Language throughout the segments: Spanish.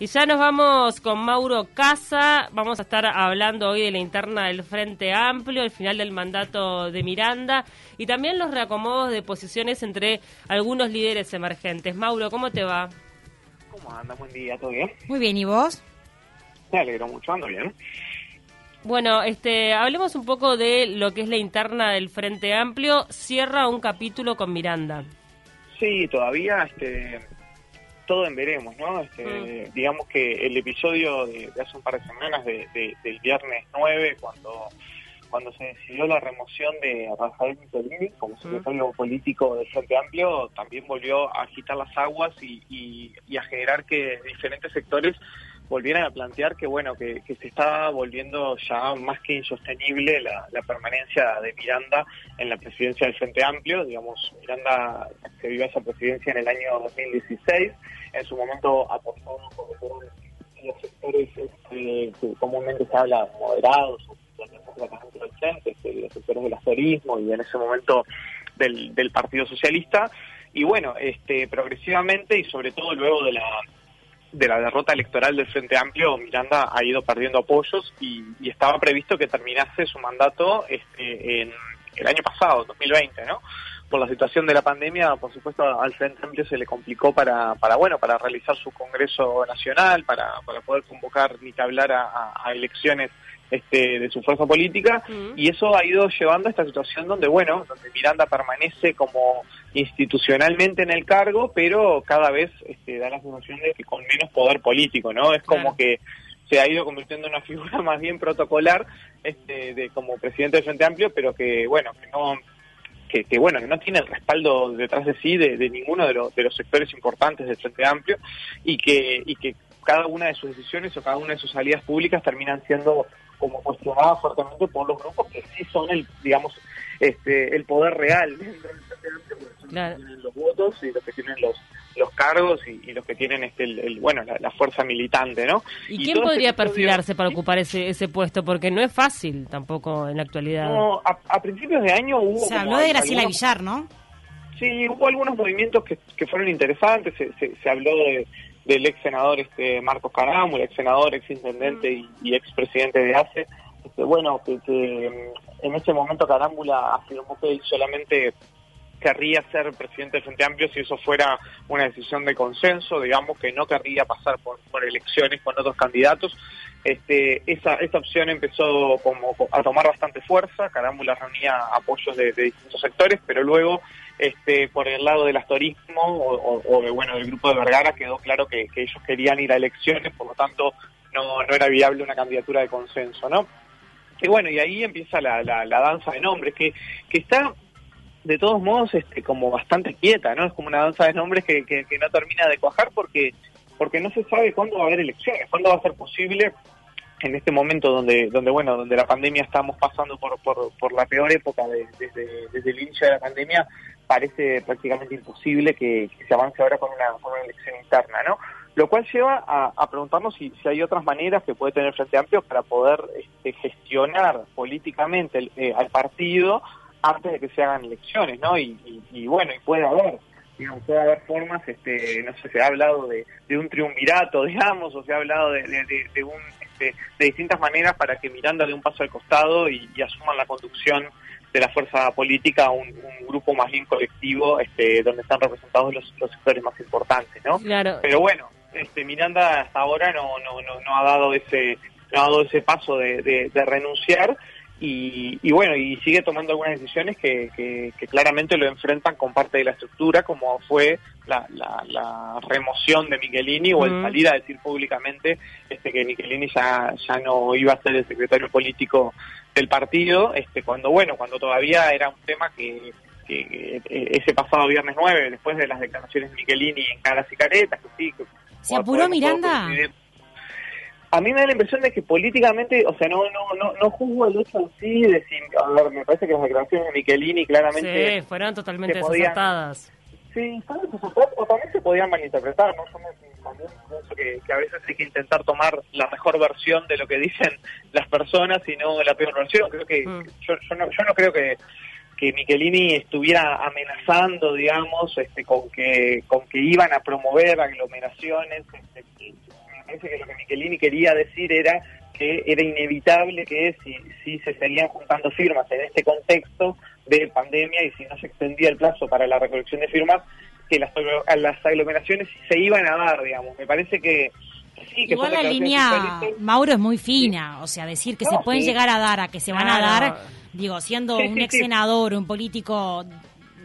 Y ya nos vamos con Mauro Casa. Vamos a estar hablando hoy de la interna del Frente Amplio, el final del mandato de Miranda y también los reacomodos de posiciones entre algunos líderes emergentes. Mauro, ¿cómo te va? ¿Cómo anda? Buen día, ¿todo bien? Muy bien, ¿y vos? Me alegro mucho, ando bien. Bueno, este, hablemos un poco de lo que es la interna del Frente Amplio. Cierra un capítulo con Miranda. Sí, todavía este, todo en veremos, ¿no? Este, Mm. Digamos que el episodio de, de hace un par de semanas, de, de- del viernes 9, cuando cuando se decidió la remoción de Rafael Michelini como secretario político del Frente Amplio, también volvió a agitar las aguas y, y- y a generar que diferentes sectores volvieran a plantear que bueno que, que se está volviendo ya más que insostenible la, la permanencia de Miranda en la presidencia del Frente Amplio. Digamos, Miranda accedió a esa presidencia en el año 2016. En su momento apostó por los sectores este, que comúnmente se habla moderados, los sectores del asterismo y en ese momento del, del Partido Socialista. Y bueno, este, progresivamente y sobre todo luego de la de la derrota electoral del Frente Amplio, Miranda ha ido perdiendo apoyos y, y estaba previsto que terminase su mandato este, en el año pasado, 2020, ¿no? Por la situación de la pandemia, por supuesto, al Frente Amplio se le complicó para, para bueno, para realizar su Congreso Nacional, para, para poder convocar ni que hablar a, elecciones este, de su fuerza política, y eso ha ido llevando a esta situación donde, bueno, donde Miranda permanece como institucionalmente en el cargo, pero cada vez este, da la sensación de que con menos poder político, ¿no? Es como que se ha ido convirtiendo en una figura más bien protocolar este, de como presidente del Frente Amplio, pero que, bueno, que no que, que, bueno que no tiene el respaldo detrás de sí de, de ninguno de, los de los sectores importantes del Frente Amplio y que y que cada una de sus decisiones o cada una de sus salidas públicas terminan siendo como cuestionadas fuertemente por los grupos que sí son el digamos este el poder real dentro del Claro. los que tienen los votos y los que tienen los los cargos y, y los que tienen este el, el- bueno la, la fuerza militante no ¿Y, Y quién podría este episodio- perfilarse para ocupar ese, ese puesto? Porque no es fácil tampoco en la actualidad. No, a, a principios de año hubo Se como habló de Graciela algunos- Villar, ¿no? Sí, hubo algunos movimientos que, que fueron interesantes. Se, se, se habló de, del ex senador este, Marcos Carámbula, ex senador, ex intendente y, y ex presidente de ACE. Este, bueno, que, que mm, en ese momento Carámbula afirmó que él solamente querría ser presidente del Frente Amplio si eso fuera una decisión de consenso, digamos que no querría pasar por, por elecciones con otros candidatos. Este, esa, esa opción empezó como a tomar bastante fuerza, Carámbula reunía apoyos de, de distintos sectores, pero luego este, por el lado del astorismo o, o- bueno, del grupo de Vergara quedó claro que, que ellos querían ir a elecciones, por lo tanto no, no era viable una candidatura de consenso, ¿no? Y bueno, y ahí empieza la, la, la danza de nombres, que, que está de todos modos este como bastante quieta, ¿no? Es como una danza de nombres que, que, que no termina de cuajar porque porque no se sabe cuándo va a haber elecciones, cuándo va a ser posible en este momento donde donde bueno donde la pandemia estamos pasando por por, por la peor época de- desde, desde el inicio de la pandemia parece prácticamente imposible que, se avance ahora con una, con una elección interna, ¿no? Lo cual lleva a, preguntarnos si, si hay otras maneras que puede tener Frente Amplio para poder este, gestionar políticamente el- eh, al partido antes de que se hagan elecciones, ¿no? Y, y- bueno, y puede haber, digamos, puede haber formas, este, no sé, se ha hablado de, un triunvirato, digamos, o se ha hablado de, de, un, este, de distintas maneras para que Miranda dé un paso al costado y, y asuman la conducción de la fuerza política un, un grupo más bien colectivo, este, donde están representados los, los sectores más importantes, ¿no? Claro. Pero bueno, este Miranda hasta ahora no no no, no ha dado ese no ha dado ese paso de, de- de renunciar y, y bueno y sigue tomando algunas decisiones que, que, que claramente lo enfrentan con parte de la estructura como fue la, la, la remoción de Michelini o el Mm. salir a decir públicamente este que Michelini ya ya no iba a ser el secretario político del partido este cuando bueno cuando todavía era un tema que que ese pasado viernes 9, después de las declaraciones de Michelini en Caras y Caretas, que sí, que ¿Se apuró Miranda? A mí me da la impresión de que políticamente, o sea, no no no, no juzgo el hecho en sí de si, a ver, me parece que las declaraciones de Michelini claramente Sí, fueron totalmente podían- desacertadas. Sí, desacertadas, o también se podían malinterpretar, ¿no? Yo me- también pienso que, que a veces hay que intentar tomar la mejor versión de lo que dicen las personas y no la peor versión. Creo que Mm. yo, yo, no, yo no creo que que Michelini estuviera amenazando, digamos, este, con que con que iban a promover aglomeraciones. Este, que parece que lo que Michelini quería decir era que era inevitable que si, si se seguían juntando firmas en este contexto de pandemia y si no se extendía el plazo para la recolección de firmas, que las, las aglomeraciones se iban a dar, digamos. Me parece que Sí, que Igual la línea, Mauro, es muy fina, o sea, decir que se pueden llegar a dar, a que se van a dar, digo, siendo un ex senador, un político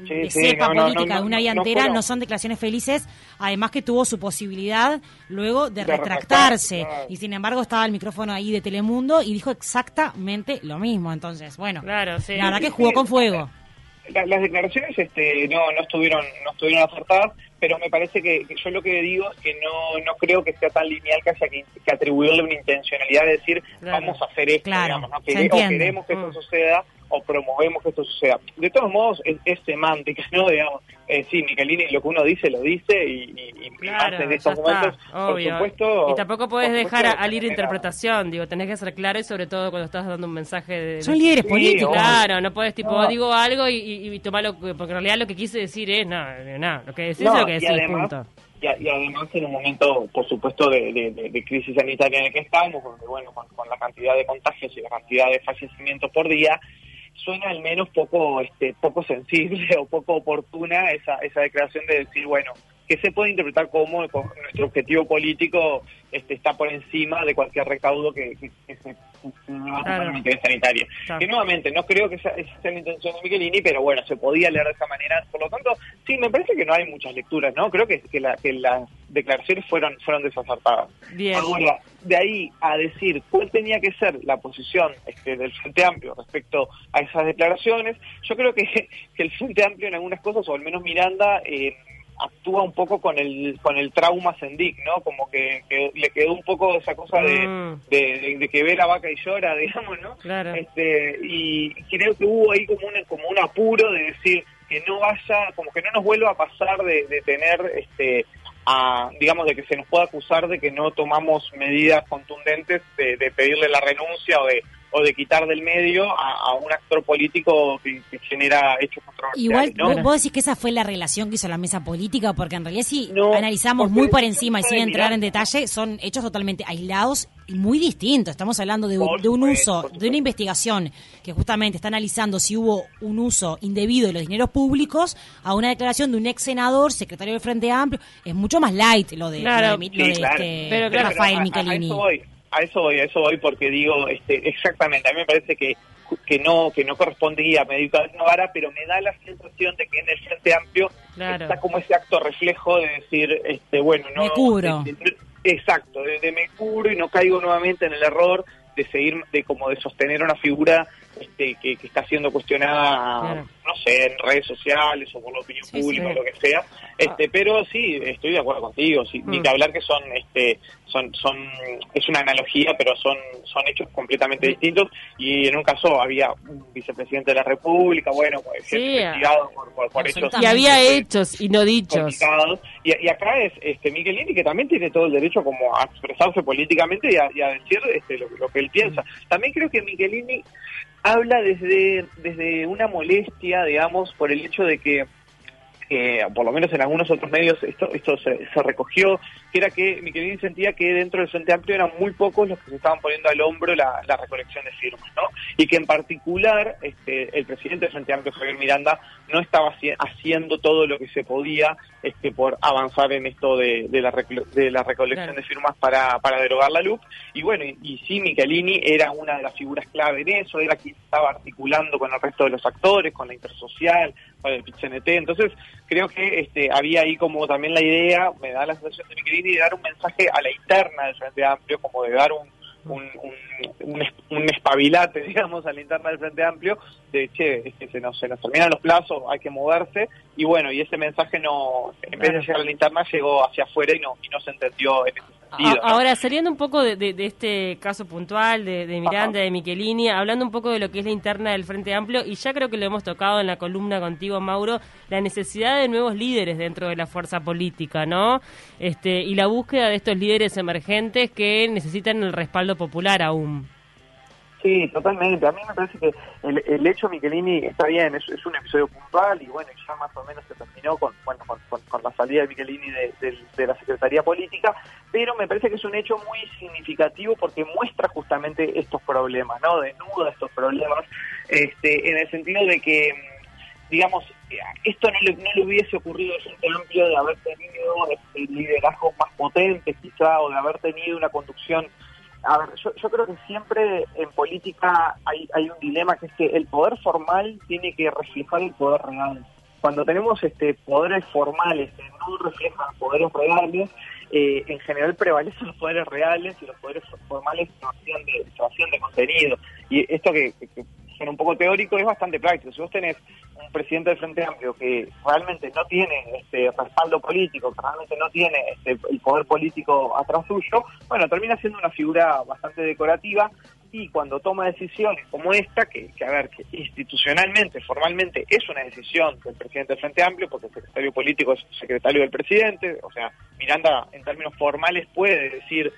de cepa política de una vida entera, no, son declaraciones felices, además que tuvo su posibilidad luego de, retractarse, y sin embargo estaba el micrófono ahí de Telemundo y dijo exactamente lo mismo, entonces, bueno, claro, la verdad que jugó con fuego. las declaraciones este, no, no estuvieron no estuvieron acertadas pero me parece que, yo lo que digo es que no, no creo que sea tan lineal que haya que, atribuirle una intencionalidad de decir vamos a hacer esto, digamos, ¿no? queremos que esto mm. suceda o promovemos que esto suceda. De todos modos, es, semántica, ¿no? Digamos, eh, sí, Michelini lo que uno dice, lo dice y, y, en estos momentos, por supuesto... Y tampoco puedes dejar a, libre interpretación, digo, tenés que ser claro y sobre todo cuando estás dando un mensaje de... Son líderes políticos. Claro, no puedes, tipo, digo algo y, y, tomarlo, porque en realidad lo que quise decir es, no, no, lo que decís es lo que decís, punto. Y, además en un momento, por supuesto, de, de, crisis sanitaria en el que estamos, porque bueno, con, con, la cantidad de contagios y la cantidad de fallecimientos por día, suena al menos poco este poco sensible o poco oportuna esa, esa declaración de decir, bueno, que se puede interpretar como nuestro objetivo político este, está por encima de cualquier recaudo que, que, se claro. interés sanitaria. Que nuevamente, no creo que esa, sea la intención de Michelini, pero bueno, se podía leer de esa manera. Por lo tanto, sí, me parece que no hay muchas lecturas, ¿no? Creo que, que, la, que las declaraciones fueron, fueron desacertadas. Bien. Ahora, de ahí a decir cuál tenía que ser la posición este, del Frente Amplio respecto a esas declaraciones, yo creo que, que el Frente Amplio en algunas cosas, o al menos Miranda, eh, actúa un poco con el con el trauma Sendik, ¿no? Como que, le quedó un poco esa cosa mm. de, de, que ve la vaca y llora, digamos, ¿no? Claro. Este, y creo que hubo ahí como un, como un apuro de decir que no vaya, como que no nos vuelva a pasar de, de tener, este, a, digamos, de que se nos pueda acusar de que no tomamos medidas contundentes de, de pedirle la renuncia o de o de quitar del medio a, un actor político que, genera hechos controversiales. Igual, vos decís que esa fue la relación que hizo la mesa política, porque en realidad si analizamos muy por encima y sin entrar en detalle, son hechos totalmente aislados y muy distintos. Estamos hablando de, un uso, de una investigación que justamente está analizando si hubo un uso indebido de los dineros públicos a una declaración de un ex senador, secretario del Frente Amplio. Es mucho más light lo de, este Rafael Michelini a eso voy, a eso voy porque digo, este, exactamente, a mí me parece que que no que no correspondía a Médica Novara, pero me da la sensación de que en el Frente Amplio está como ese acto reflejo de decir, este bueno, no... Me cubro. exacto, de, me cubro y no caigo nuevamente en el error de seguir, de como de sostener una figura este, que, está siendo cuestionada, no sé, en redes sociales o por la opinión pública o lo que sea. Este, pero sí, estoy de acuerdo contigo. Sí, Ni mm. que hablar que son, este, son, son, es una analogía, pero son, son hechos completamente distintos. Y en un caso había un vicepresidente de la República, bueno, pues, investigado por, por, hechos. Y había hechos y no dichos. Y, acá es este Michelini que también tiene todo el derecho como a expresarse políticamente y a, decir este, lo, lo que él piensa. Mm. También creo que Michelini habla desde, desde una molestia, digamos, por el hecho de que por lo menos en algunos otros medios esto, esto se, recogió, que era que Michelini sentía que dentro del Frente Amplio eran muy pocos los que se estaban poniendo al hombro la, recolección de firmas, ¿no? Y que en particular este, el presidente del Frente Amplio, Javier Miranda, no estaba haciendo todo lo que se podía este, por avanzar en esto de, la, de la recolección de firmas para, para derogar la LUC. Y bueno, y, sí, Michelini era una de las figuras clave en eso, era quien estaba articulando con el resto de los actores, con la intersocial, con el PCNT. Entonces, creo que este, había ahí como también la idea, me da la sensación de Michelini, de dar un mensaje a la interna del Frente Amplio, como de dar un, un, un, espabilate, digamos, a la interna del Frente Amplio, de, che, es que se nos, se nos terminan los plazos, hay que moverse, y bueno, y ese mensaje no, en vez de llegar a la interna, llegó hacia afuera y no, y no se entendió en ese Ahora, saliendo un poco de, este caso puntual de, Miranda, de Michelini, hablando un poco de lo que es la interna del Frente Amplio, y ya creo que lo hemos tocado en la columna contigo, Mauro, la necesidad de nuevos líderes dentro de la fuerza política, ¿no? Este, y la búsqueda de estos líderes emergentes que necesitan el respaldo popular aún. Sí, totalmente. A mí me parece que el, hecho Michelini está bien, es, un episodio puntual y bueno, ya más o menos se terminó con, bueno, con, la salida de Michelini de, la Secretaría Política, pero me parece que es un hecho muy significativo porque muestra justamente estos problemas, ¿no? Denuda estos problemas, este, en el sentido de que digamos, esto no le, no le hubiese ocurrido a gente amplio de haber tenido este, liderazgo más potente quizá o de haber tenido una conducción a ver, yo, creo que siempre en política hay, hay un dilema que es que el poder formal tiene que reflejar el poder real. Cuando tenemos este poderes formales que no reflejan poderes reales, eh, en general prevalecen los poderes reales y los poderes formales de, de, de contenido. Y esto que, suena un poco teórico es bastante práctico. Si vos tenés un presidente del Frente Amplio que realmente no tiene este respaldo político, que realmente no tiene este, el poder político atrás suyo, bueno, termina siendo una figura bastante decorativa y cuando toma decisiones como esta, que, que, a ver, que institucionalmente, formalmente es una decisión del presidente del Frente Amplio, porque el secretario político es secretario del presidente, o sea, Miranda en términos formales puede decir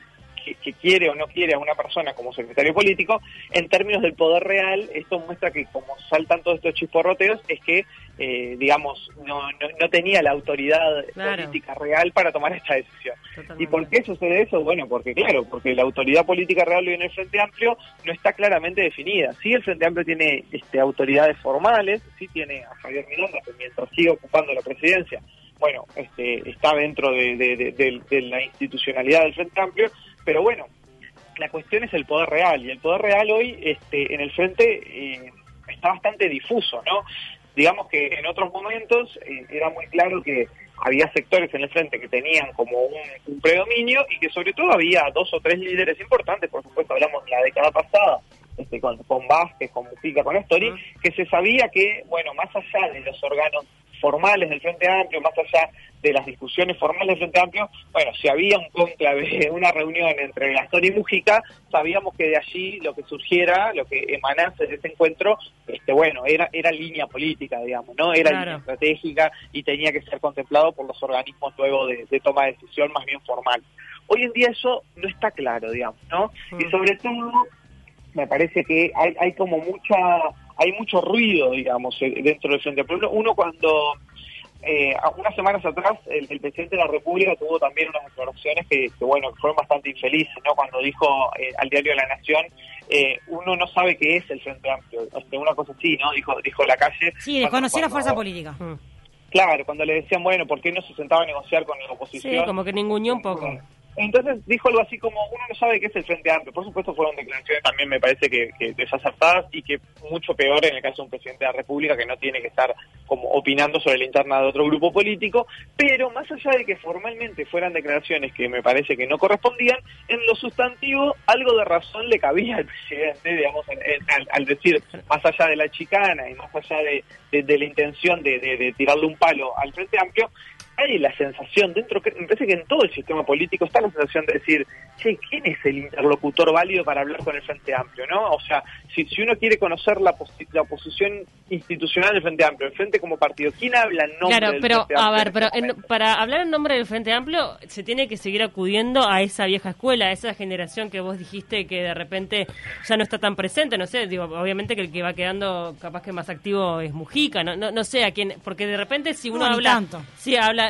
que, quiere o no quiere a una persona como secretario político, en términos del poder real, esto muestra que como saltan todos estos chisporroteos, es que, eh, digamos, no, no, tenía la autoridad política real para tomar esta decisión. ¿Y por qué sucede eso? Bueno, porque claro, porque la autoridad política real hoy en el Frente Amplio no está claramente definida. Sí, el Frente Amplio tiene este, autoridades formales, sí tiene a Javier Miranda, que mientras sigue ocupando la presidencia, bueno, este, está dentro de, de, la institucionalidad del Frente Amplio, pero bueno, la cuestión es el poder real y el poder real hoy este, en el frente eh, está bastante difuso, ¿no? Digamos que en otros momentos eh, era muy claro que había sectores en el frente que tenían como un, predominio y que sobre todo había dos o tres líderes importantes, por supuesto hablamos de la década pasada, este, con, con Vázquez, con Mujica, con Astori, que se sabía que, bueno, más allá de los órganos formales del Frente Amplio, más allá de las discusiones formales del Frente Amplio, bueno, si había un conclave, una reunión entre Gastón y Mujica, sabíamos que de allí lo que surgiera, lo que emanase de ese encuentro, este bueno, era era línea política, digamos, ¿no? Era línea estratégica y tenía que ser contemplado por los organismos luego de, toma de decisión más bien formal. Hoy en día eso no está claro, digamos, ¿no? Y mm. sobre todo, me parece que hay, hay como mucha hay mucho ruido, digamos, eh, dentro del Frente Amplio. Uno cuando eh, unas semanas atrás el, presidente de la República tuvo también unas declaraciones que, bueno, fueron bastante infelices, ¿no? Cuando dijo eh, al diario La Nación, eh, uno no sabe qué es el Frente Amplio, o una cosa así, ¿no? Dijo, dijo la calle. Sí, desconoció la fuerza política. Mm. Claro, cuando le decían, bueno, ¿por qué no se sentaba a negociar con la oposición? Sí, como que ninguneó un poco. Entonces dijo algo así como, uno no sabe qué es el Frente Amplio. Por supuesto fueron declaraciones también me parece que, desacertadas y que mucho peor en el caso de un presidente de la República que no tiene que estar como opinando sobre la interna de otro grupo político. Pero más allá de que formalmente fueran declaraciones que me parece que no correspondían, en lo sustantivo algo de razón le cabía al presidente, digamos, al, decir, más allá de la chicana y más allá de, la intención de tirarle un palo al Frente Amplio, hay la sensación dentro, que me parece que en todo el sistema político está la sensación de decir, che, ¿quién es el interlocutor válido para hablar con el Frente Amplio? ¿no? O sea, si, si uno quiere conocer la, la posición institucional del Frente Amplio, el Frente como partido, ¿quién habla en nombre claro, del pero, Frente Amplio? A ver, pero para hablar en nombre del Frente Amplio se tiene que seguir acudiendo a esa vieja escuela, a esa generación que vos dijiste que de repente ya no está tan presente, no sé, digo, obviamente que el que va quedando capaz que más activo es Mujica, no, no, no sé a quién, porque de repente si uno habla...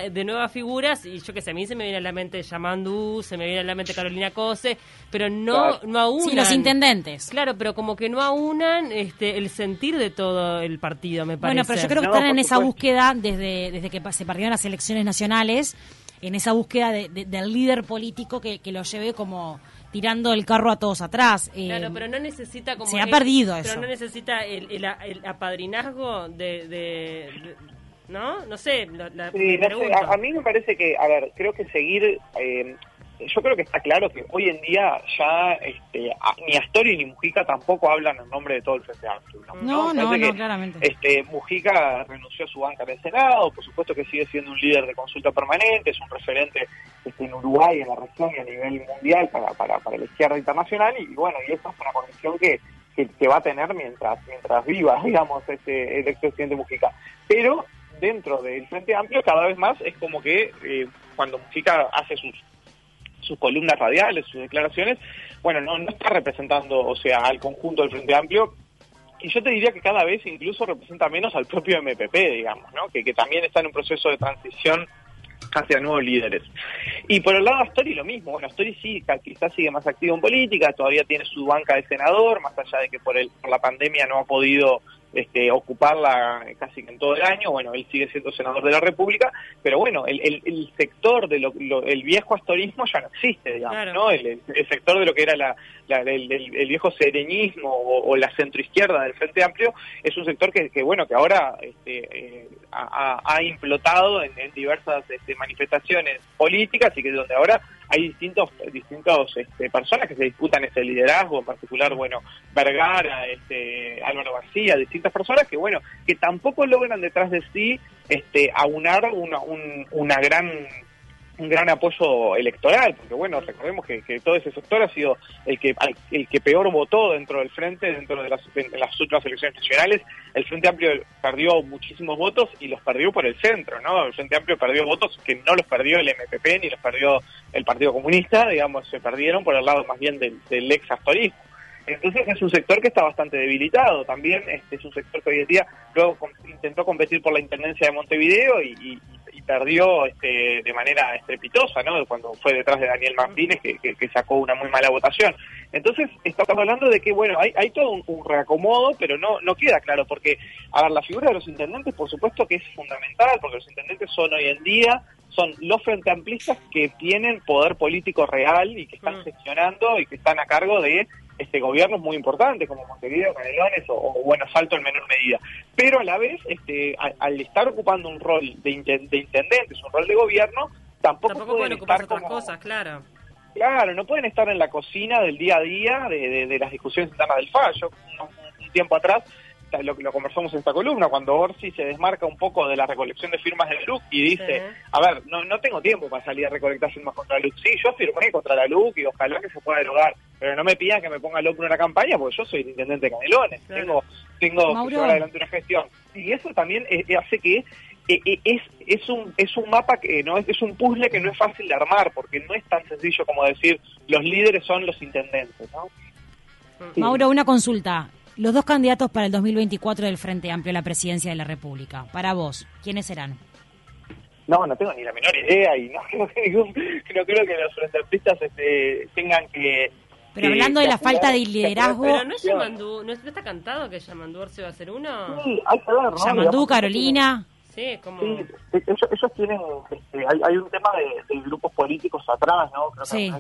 de nuevas figuras y yo que sé, a mí se me viene a la mente Yamandú, se me viene a la mente Carolina Cose, pero no, no aunan. Sí, los intendentes. Claro, pero como que no aunan este, el sentir de todo el partido, me parece. Bueno, pero yo creo que están en esa búsqueda desde, desde que se perdieron las elecciones nacionales, en esa búsqueda del líder político que, que lo lleve como tirando el carro a todos atrás. claro, eh, pero no necesita como... Se ha perdido eso. Pero no necesita el, el, apadrinazgo de ¿no? No sé, la, A, mí me parece que, a ver, creo que seguir, eh, yo creo que está claro que hoy en día ya este, ni Astori ni Mujica tampoco hablan en nombre de todo el Frente Amplio. No, no, no, claramente. Este, Mujica renunció a su banca en el Senado, por supuesto que sigue siendo un líder de consulta permanente, es un referente este, en Uruguay, en la región y a nivel mundial para, para, para la izquierda internacional, y bueno, y esa es una condición que que, va a tener mientras mientras viva, digamos, este, el expresidente Mujica. Pero dentro del Frente Amplio cada vez más es como que eh, cuando Mujica hace sus sus columnas radiales, sus declaraciones, bueno, no, no está representando, o sea, al conjunto del Frente Amplio, y yo te diría que cada vez incluso representa menos al propio MPP, digamos, ¿no? que, que también está en un proceso de transición hacia nuevos líderes. Y por el lado de Astori lo mismo, bueno, Astori sí, quizás sigue más activo en política, todavía tiene su banca de senador, más allá de que por, el, por la pandemia no ha podido este, ocuparla casi en todo el año. Bueno, él sigue siendo senador de la República, pero bueno, el, el, sector de lo, el viejo astorismo ya no existe, digamos, ¿no? El, sector de lo que era la, el, viejo sereñismo o, la centroizquierda del Frente Amplio es un sector que, que bueno, que ahora este, eh, ha, ha, implotado en, diversas este, manifestaciones políticas y que es donde ahora hay distintos distintos este, personas que se disputan ese liderazgo, en particular, bueno, Vergara, este, Álvaro García, distintas personas que, bueno, que tampoco logran detrás de sí este, aunar una, una gran un gran apoyo electoral, porque bueno, recordemos que, todo ese sector ha sido el que el que peor votó dentro del frente, dentro de las, las últimas elecciones nacionales. El Frente Amplio perdió muchísimos votos y los perdió por el centro, ¿no? El Frente Amplio perdió votos que no los perdió el MPP ni los perdió el Partido Comunista, digamos, se perdieron por el lado más bien del, ex astorismo. Entonces es un sector que está bastante debilitado. También este es un sector que hoy en día luego intentó competir por la intendencia de Montevideo y, perdió este, de manera estrepitosa, ¿no? Cuando fue detrás de Daniel Martínez, que, sacó una muy mala votación. Entonces, estamos hablando de que, bueno, hay, hay todo un, reacomodo, pero no, no queda claro, porque, a ver, la figura de los intendentes, por supuesto que es fundamental, porque los intendentes son hoy en día, son los frente amplistas que tienen poder político real y que están gestionando y que están a cargo de este gobiernos muy importantes como Montevideo, Canelones o, bueno, Salto en menor medida. Pero a la vez, este, al, estar ocupando un rol de, intendentes, un rol de gobierno, tampoco, pueden, ocupar otras cosas, claro. Claro, no pueden estar en la cocina del día a día de, las discusiones internas del fallo. un tiempo atrás lo, lo conversamos en esta columna, cuando Orsi se desmarca un poco de la recolección de firmas del LUC y dice, a ver, no, no tengo tiempo para salir a recolectar firmas contra la LUC. Sí, yo firmé contra la LUC y ojalá que se pueda derogar, pero no me pidan que me ponga loco en una campaña porque yo soy el intendente de Canelones, tengo, tengo que llevar adelante una gestión. Y eso también eh, eh, hace que eh, es, es, un, es un mapa que no es, es un puzzle que no es fácil de armar porque no es tan sencillo como decir los líderes son los intendentes, ¿no? Mauro, una consulta los dos candidatos para el 2024 del Frente Amplio a la presidencia de la República. Para vos, ¿quiénes serán? No, no tengo ni la menor idea y no, creo que los frente amplistas este, tengan que... Pero hablando de la falta de liderazgo... Pero no es Yamandú, ¿no está cantado que Yamandú se va a hacer uno? Sí, hay que ver, ¿no? Yamandú, Carolina... Sí, como... sí ellos, tienen, este, hay, hay, un tema de, grupos políticos atrás, ¿no? Creo sí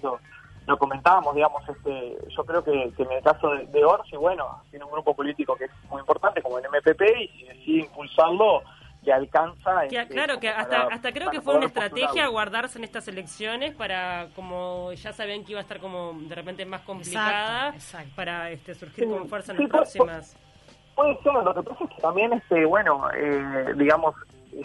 lo comentábamos, digamos, este, yo creo que, en el caso de, Orsi, bueno, tiene un grupo político que es muy importante como el MPP y si decide impulsarlo, que alcanza... Este, claro, que hasta, hasta creo que fue una estrategia guardarse en estas elecciones para, como ya sabían que iba a estar como de repente más complicada, para este, surgir con fuerza en las próximas. Puede ser, lo que pasa es que también, este, bueno, eh, digamos,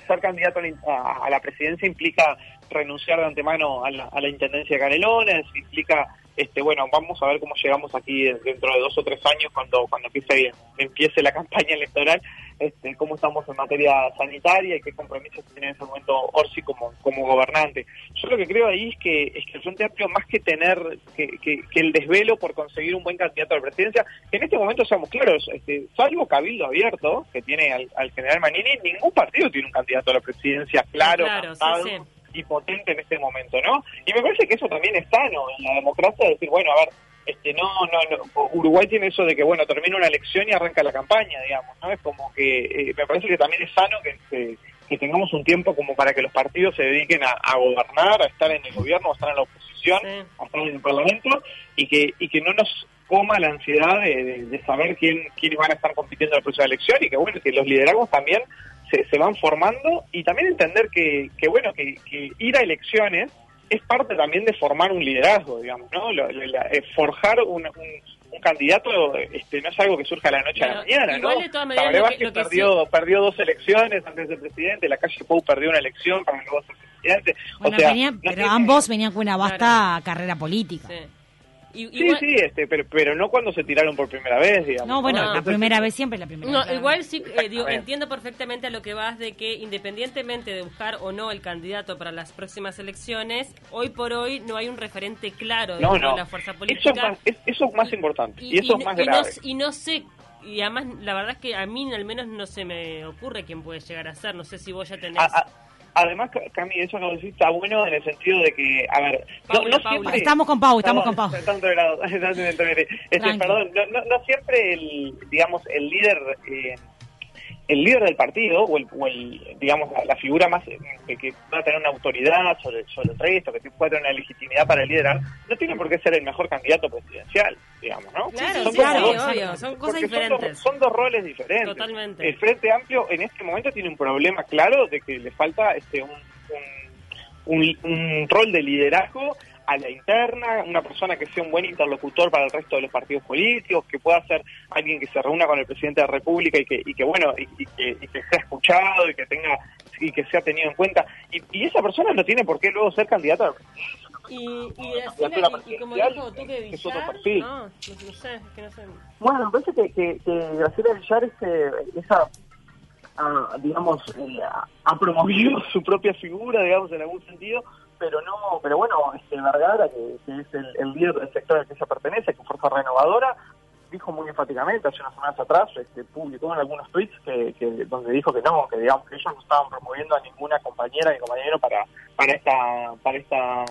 ser candidato a, la presidencia implica renunciar de antemano a la, a la intendencia de Canelones, implica este, bueno, vamos a ver cómo llegamos aquí dentro de dos o tres años cuando cuando empiece, empiece la campaña electoral, este, cómo estamos en materia sanitaria y qué compromisos tiene en ese momento Orsi como, como gobernante. Yo lo que creo ahí es que, es que el Frente Amplio, más que tener que, que, el desvelo por conseguir un buen candidato a la presidencia, que en este momento seamos claros, este, salvo Cabildo Abierto, que tiene al, general Manini, ningún partido tiene un candidato a la presidencia claro, claro y potente en este momento, ¿no? Y me parece que eso también es sano en la democracia, decir, bueno, a ver, este no, no, no, Uruguay tiene eso de que, bueno, termina una elección y arranca la campaña, digamos, ¿no? Es como que, eh, me parece que también es sano que, que, tengamos un tiempo como para que los partidos se dediquen a, gobernar, a estar en el gobierno, a estar en la oposición, a estar en el parlamento, y que, y que no nos coma la ansiedad de, saber quién, quiénes van a estar compitiendo en la próxima elección y que, bueno, que los liderazgos también se, van formando y también entender que, que bueno, que, ir a elecciones es parte también de formar un liderazgo, digamos, ¿no? Eh, forjar un, un, candidato este, no es algo que surja de la noche a la mañana, ¿no? De perdió, perdió dos elecciones antes de ser presidente, la calle Pou perdió una elección para luego ser presidente. pero ambos venían con una vasta carrera política. sí, sí, este, pero, pero no cuando se tiraron por primera vez, digamos. No, bueno, la primera vez siempre es la primera no, Igual sí, eh, digo, entiendo perfectamente a lo que vas de que independientemente de buscar o no el candidato para las próximas elecciones, hoy por hoy no hay un referente claro de la fuerza política. Eso es más, eso es más importante y, eso es más grave. y no sé y además la verdad es que a mí al menos no se me ocurre quién puede llegar a ser, no sé si vos ya tenés... además, Cami, eso que decís está bueno en el sentido de que, a ver, estamos con Pau, estamos con Pau. Este, perdón, no, no, siempre el, digamos, el líder... Eh, el líder del partido o el, digamos la, figura más que, que, pueda tener una autoridad sobre, sobre el resto, que pueda tener una legitimidad para liderar, no tiene por qué ser el mejor candidato presidencial, digamos, ¿no? Claro, son, obvio, son cosas diferentes. Son dos, roles diferentes. Totalmente. El Frente Amplio en este momento tiene un problema claro de que le falta este un, un, un rol de liderazgo a la interna, una persona que sea un buen interlocutor para el resto de los partidos políticos, que pueda ser alguien que se reúna con el presidente de la República y que, y que bueno, y, que, sea escuchado y que tenga y que sea tenido en cuenta. Y, esa persona no tiene por qué luego ser candidata y, y, como dijo tú que es otro perfil. No, no, sé, que no sé. Bueno, me parece que, que, que Graciela Villar este, esa ah, digamos, eh, ha promovido su propia figura, digamos, en algún sentido, pero no, pero bueno, este Vergara, que, es el, líder del sector al que se pertenece, que Fuerza Renovadora, dijo muy enfáticamente hace unas semanas atrás, este, publicó en algunos tweets que, que, donde dijo que no, que digamos que ellos no estaban promoviendo a ninguna compañera ni compañero para para esta para esta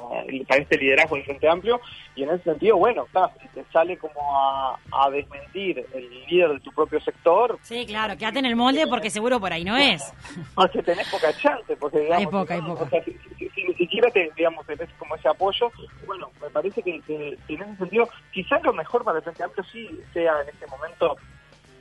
para este liderazgo del Frente Amplio y en ese sentido, bueno, está, si te sale como a, a, desmentir el líder de tu propio sector. Sí, claro, quédate en el molde porque seguro por ahí no es. Porque tenés poca chance, porque digamos, hay poca, hay poca. si, ni siquiera te, digamos, tenés como ese apoyo, bueno, me parece que, que, en ese sentido, quizás lo mejor para el Frente Amplio sí sea en este momento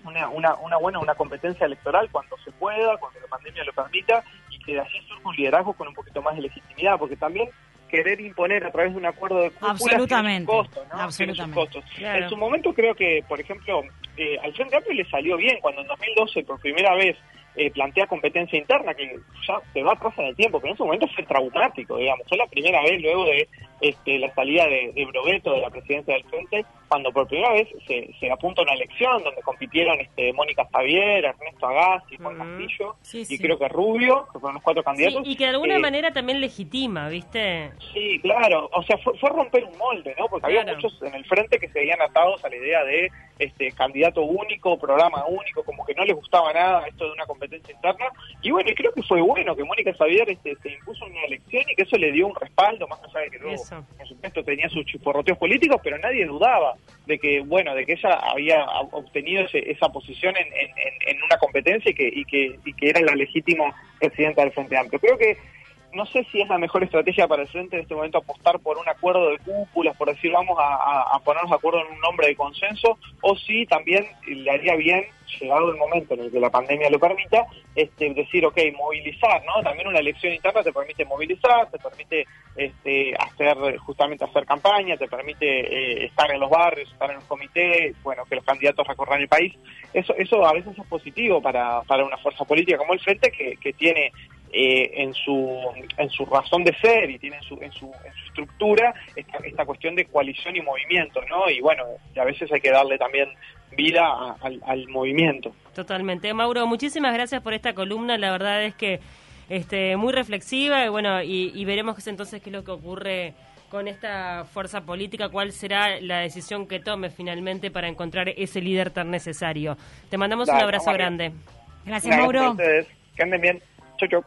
una, una, una buena una competencia electoral cuando se pueda, cuando la pandemia lo permita, y que de allí surja un liderazgo con un poquito más de legitimidad, porque también querer imponer a través de un acuerdo de cúpula Absolutamente. Costo, ¿no? Absolutamente. costos. En su momento creo que, por ejemplo, eh, al Frente Amplio le salió bien cuando en 2012 por primera vez eh, plantea competencia interna, que ya se va atrás en el tiempo, pero en ese momento fue traumático, digamos. Fue la primera vez luego de este, la salida de, de Brogueto de la presidencia del Frente, cuando por primera vez se, se apunta una elección donde compitieron este, Mónica Javier, Ernesto Agassi, Juan Castillo y creo que Rubio, que fueron los cuatro candidatos. y que de alguna eh, manera también legitima, ¿viste? Sí, claro. O sea, fue, fue romper un molde, ¿no? Porque había muchos en el Frente que se habían atados a la idea de este candidato único, programa único, como que no les gustaba nada esto de una competencia interna. Y bueno, creo que fue bueno que Mónica Xavier este, se impuso una elección y que eso le dio un respaldo, más allá de que luego, por supuesto, tenía sus chisporroteos políticos, pero nadie dudaba de que, bueno, de que ella había obtenido esa posición en, en, una competencia y que, y que, y que era la legítima presidenta del Frente Amplio. Creo que no sé si es la mejor estrategia para el frente en este momento apostar por un acuerdo de cúpulas, por decir vamos a, ponernos de acuerdo en un nombre de consenso, o si también le haría bien, llegado el momento en el que la pandemia lo permita, este, decir, ok, movilizar, ¿no? También una elección interna te permite movilizar, te permite este, hacer, justamente hacer campaña, te permite eh, estar en los barrios, estar en los comités, bueno, que los candidatos recorran el país. Eso, eso a veces es positivo para, para una fuerza política como el Frente, que, que tiene eh, en, su, en su razón de ser y tiene en su, en su, en su estructura esta, esta, cuestión de coalición y movimiento, ¿no? Y bueno, a veces hay que darle también vida al, movimiento. Totalmente. Mauro, muchísimas gracias por esta columna. La verdad es que este, muy reflexiva y bueno, y, veremos entonces qué es lo que ocurre con esta fuerza política, cuál será la decisión que tome finalmente para encontrar ese líder tan necesario. Te mandamos un abrazo grande. Gracias, Mauro. Que anden bien. Chau, chau.